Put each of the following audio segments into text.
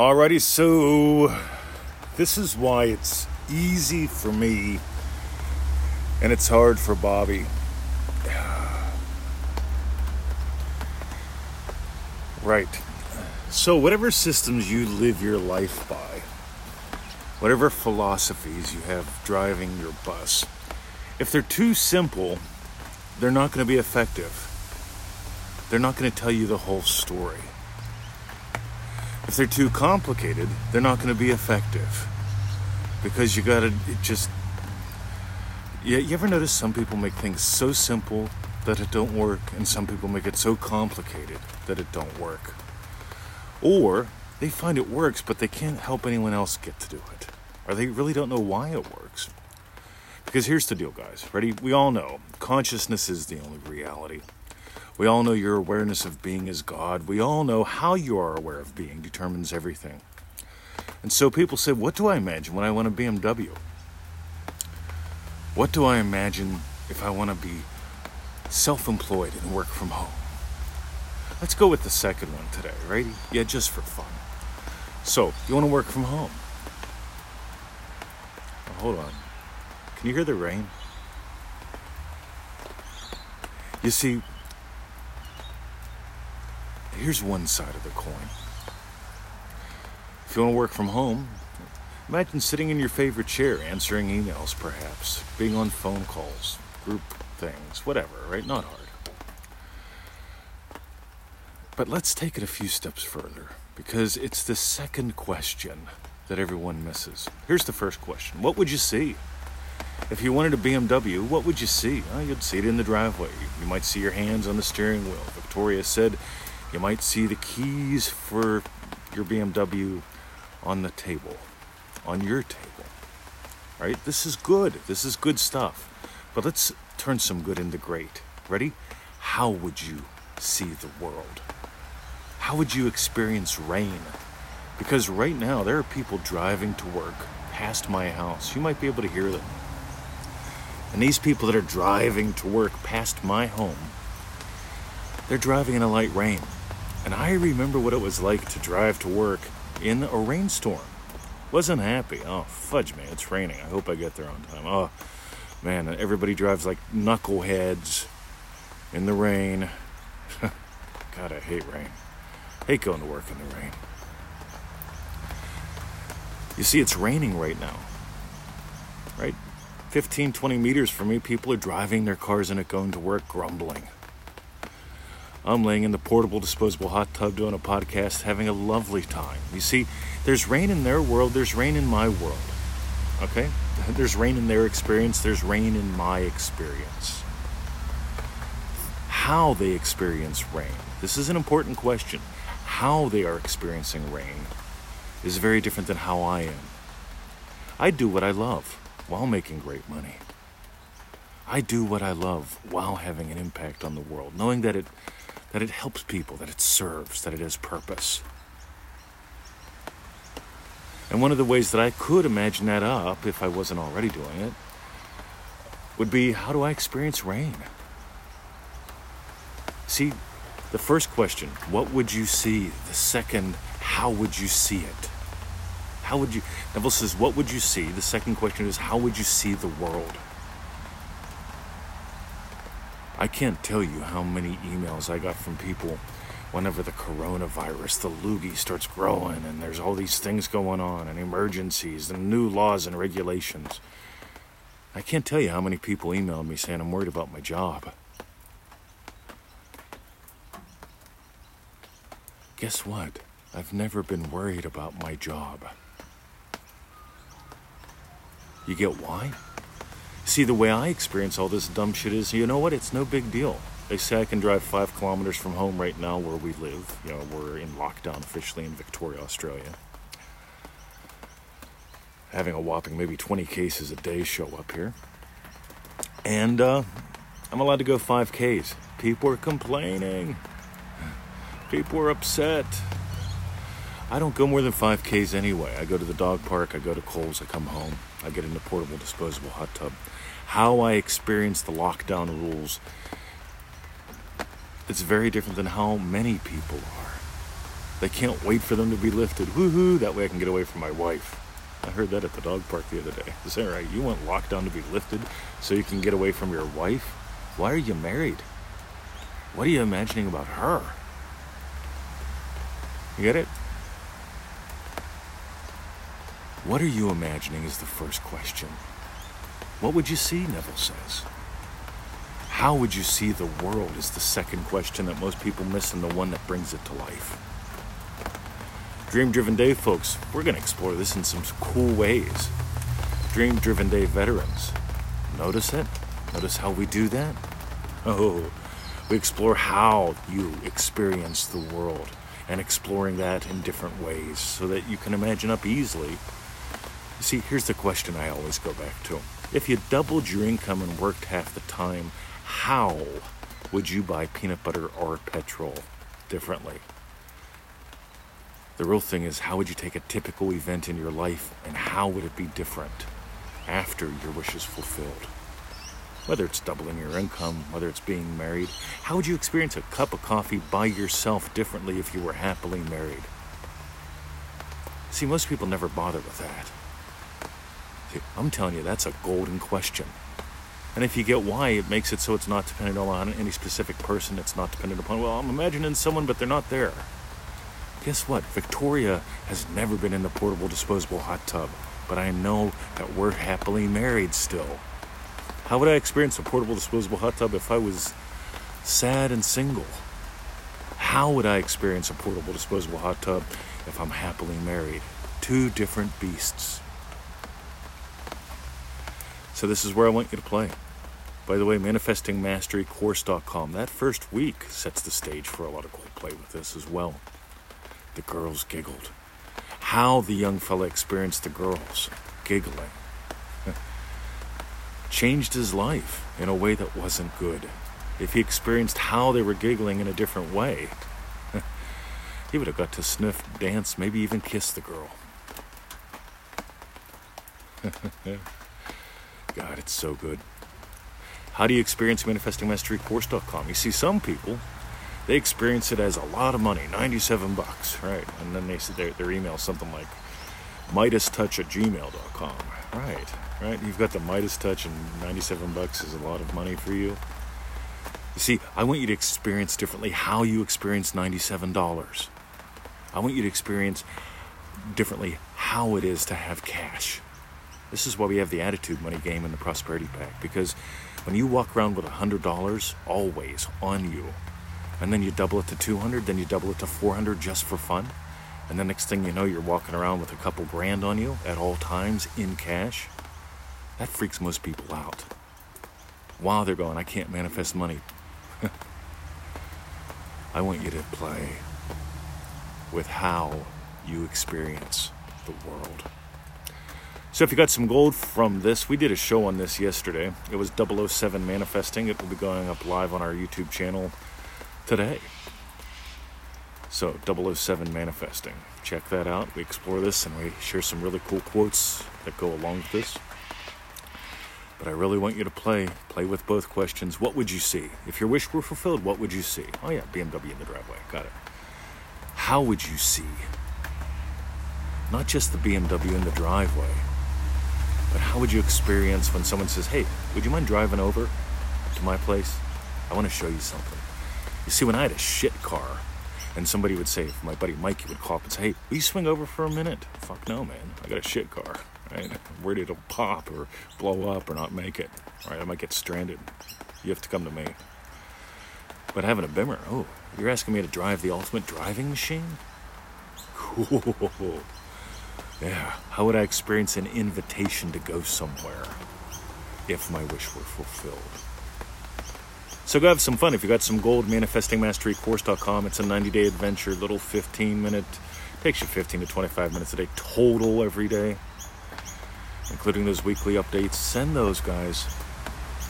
Alrighty, so this is why it's easy for me and it's hard for Bobby. Right. So, whatever systems you live your life by, whatever philosophies you have driving your bus, if they're too simple, they're not going to be effective. They're not going to tell you the whole story. If they're too complicated, they're not going to be effective. Because you got to just. You, you ever notice some people make things so simple that it don't work, and some people make it so complicated that it don't work? Or they find it works, but they can't help anyone else get to do it. Or they really don't know why it works. Because here's the deal, guys. Ready? We all know consciousness is the only reality. We all know your awareness of being is God. We all know how you are aware of being determines everything. And so people say, What do I imagine when I want a BMW? What do I imagine if I want to be self employed and work from home? Let's go with the second one today, right? Yeah, just for fun. So, you want to work from home? Oh, hold on. Can you hear the rain? You see, here's one side of the coin. If you want to work from home, imagine sitting in your favorite chair, answering emails perhaps, being on phone calls, group things, whatever, right? Not hard. But let's take it a few steps further because it's the second question that everyone misses. Here's the first question What would you see? If you wanted a BMW, what would you see? Well, you'd see it in the driveway. You might see your hands on the steering wheel. Victoria said you might see the keys for your BMW on the table, on your table. Right? This is good. This is good stuff. But let's turn some good into great. Ready? How would you see the world? How would you experience rain? Because right now there are people driving to work past my house. You might be able to hear them. And these people that are driving to work past my home, they're driving in a light rain. And I remember what it was like to drive to work in a rainstorm. Wasn't happy. Oh, fudge me, it's raining. I hope I get there on time. Oh, man, everybody drives like knuckleheads in the rain. God, I hate rain. Hate going to work in the rain. You see, it's raining right now. Right? 15, 20 meters from me, people are driving their cars in it going to work grumbling. I'm laying in the portable disposable hot tub doing a podcast, having a lovely time. You see, there's rain in their world, there's rain in my world. Okay? There's rain in their experience, there's rain in my experience. How they experience rain. This is an important question. How they are experiencing rain is very different than how I am. I do what I love while making great money. I do what I love while having an impact on the world, knowing that it that it helps people, that it serves, that it has purpose. And one of the ways that I could imagine that up, if I wasn't already doing it, would be how do I experience rain? See, the first question, what would you see? The second, how would you see it? How would you, Neville says, what would you see? The second question is, how would you see the world? I can't tell you how many emails I got from people whenever the coronavirus, the loogie starts growing and there's all these things going on and emergencies and new laws and regulations. I can't tell you how many people emailed me saying I'm worried about my job. Guess what? I've never been worried about my job. You get why? See, the way I experience all this dumb shit is, you know what? It's no big deal. They say I can drive five kilometers from home right now where we live. You know, we're in lockdown officially in Victoria, Australia. Having a whopping maybe 20 cases a day show up here. And uh, I'm allowed to go 5Ks. People are complaining. People are upset. I don't go more than 5Ks anyway. I go to the dog park, I go to Coles, I come home, I get in the portable disposable hot tub how I experience the lockdown rules, it's very different than how many people are. They can't wait for them to be lifted. Woohoo! That way I can get away from my wife. I heard that at the dog park the other day. Is that right? You want lockdown to be lifted so you can get away from your wife? Why are you married? What are you imagining about her? You get it? What are you imagining is the first question. What would you see, Neville says. How would you see the world is the second question that most people miss and the one that brings it to life. Dream Driven Day folks, we're going to explore this in some cool ways. Dream Driven Day veterans, notice it? Notice how we do that? Oh, we explore how you experience the world and exploring that in different ways so that you can imagine up easily. See, here's the question I always go back to. If you doubled your income and worked half the time, how would you buy peanut butter or petrol differently? The real thing is, how would you take a typical event in your life and how would it be different after your wish is fulfilled? Whether it's doubling your income, whether it's being married, how would you experience a cup of coffee by yourself differently if you were happily married? See, most people never bother with that. I'm telling you, that's a golden question. And if you get why, it makes it so it's not dependent on any specific person. It's not dependent upon, well, I'm imagining someone, but they're not there. Guess what? Victoria has never been in the portable disposable hot tub, but I know that we're happily married still. How would I experience a portable disposable hot tub if I was sad and single? How would I experience a portable disposable hot tub if I'm happily married? Two different beasts. So, this is where I want you to play. By the way, manifestingmasterycourse.com. That first week sets the stage for a lot of cool play with this as well. The girls giggled. How the young fella experienced the girls giggling changed his life in a way that wasn't good. If he experienced how they were giggling in a different way, he would have got to sniff, dance, maybe even kiss the girl. God, it's so good. How do you experience manifestingmasterycourse.com? You see, some people, they experience it as a lot of money, 97 bucks, right? And then they see their, their email something like Midas Touch at gmail.com. Right, right. You've got the Midas touch, and 97 bucks is a lot of money for you. You see, I want you to experience differently how you experience $97. I want you to experience differently how it is to have cash. This is why we have the attitude money game and the prosperity pack because when you walk around with $100 always on you, and then you double it to 200, then you double it to 400 just for fun, and the next thing you know, you're walking around with a couple grand on you at all times in cash. That freaks most people out. While they're going, I can't manifest money. I want you to play with how you experience the world. So, if you got some gold from this, we did a show on this yesterday. It was 007 Manifesting. It will be going up live on our YouTube channel today. So, 007 Manifesting. Check that out. We explore this and we share some really cool quotes that go along with this. But I really want you to play. Play with both questions. What would you see? If your wish were fulfilled, what would you see? Oh, yeah, BMW in the driveway. Got it. How would you see? Not just the BMW in the driveway, but how would you experience when someone says, Hey, would you mind driving over to my place? I want to show you something. You see, when I had a shit car, and somebody would say, my buddy Mikey would call up and say, hey, will you swing over for a minute? Fuck no, man. I got a shit car. Right? I'm worried it'll pop or blow up or not make it. Right? I might get stranded. You have to come to me. But having a Bimmer, oh, you're asking me to drive the ultimate driving machine? Cool. Yeah. How would I experience an invitation to go somewhere if my wish were fulfilled? So go have some fun. If you got some gold, manifestingmasterycourse.com. It's a 90 day adventure, little 15 minute, takes you 15 to 25 minutes a day total every day, including those weekly updates. Send those guys.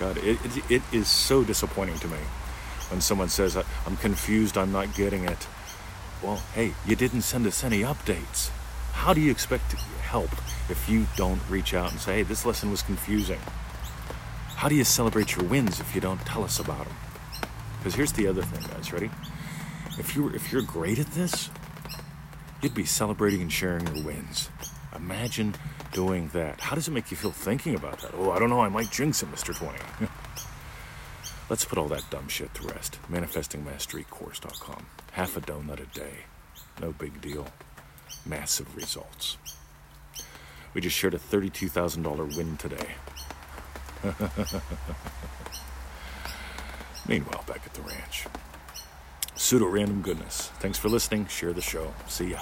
God, it, it, it is so disappointing to me when someone says, I'm confused, I'm not getting it. Well, hey, you didn't send us any updates. How do you expect to help if you don't reach out and say, hey, this lesson was confusing? How do you celebrate your wins if you don't tell us about them? Because here's the other thing, guys. Ready? If you if you're great at this, You'd be celebrating and sharing your wins. Imagine doing that. How does it make you feel thinking about that? Oh, I don't know. I might jinx it, Mr. 20. Let's put all that dumb shit to rest. ManifestingMasteryCourse.com. Half a donut a day. No big deal. Massive results. We just shared a $32,000 win today. Meanwhile, back at the ranch. Pseudo random goodness. Thanks for listening. Share the show. See ya.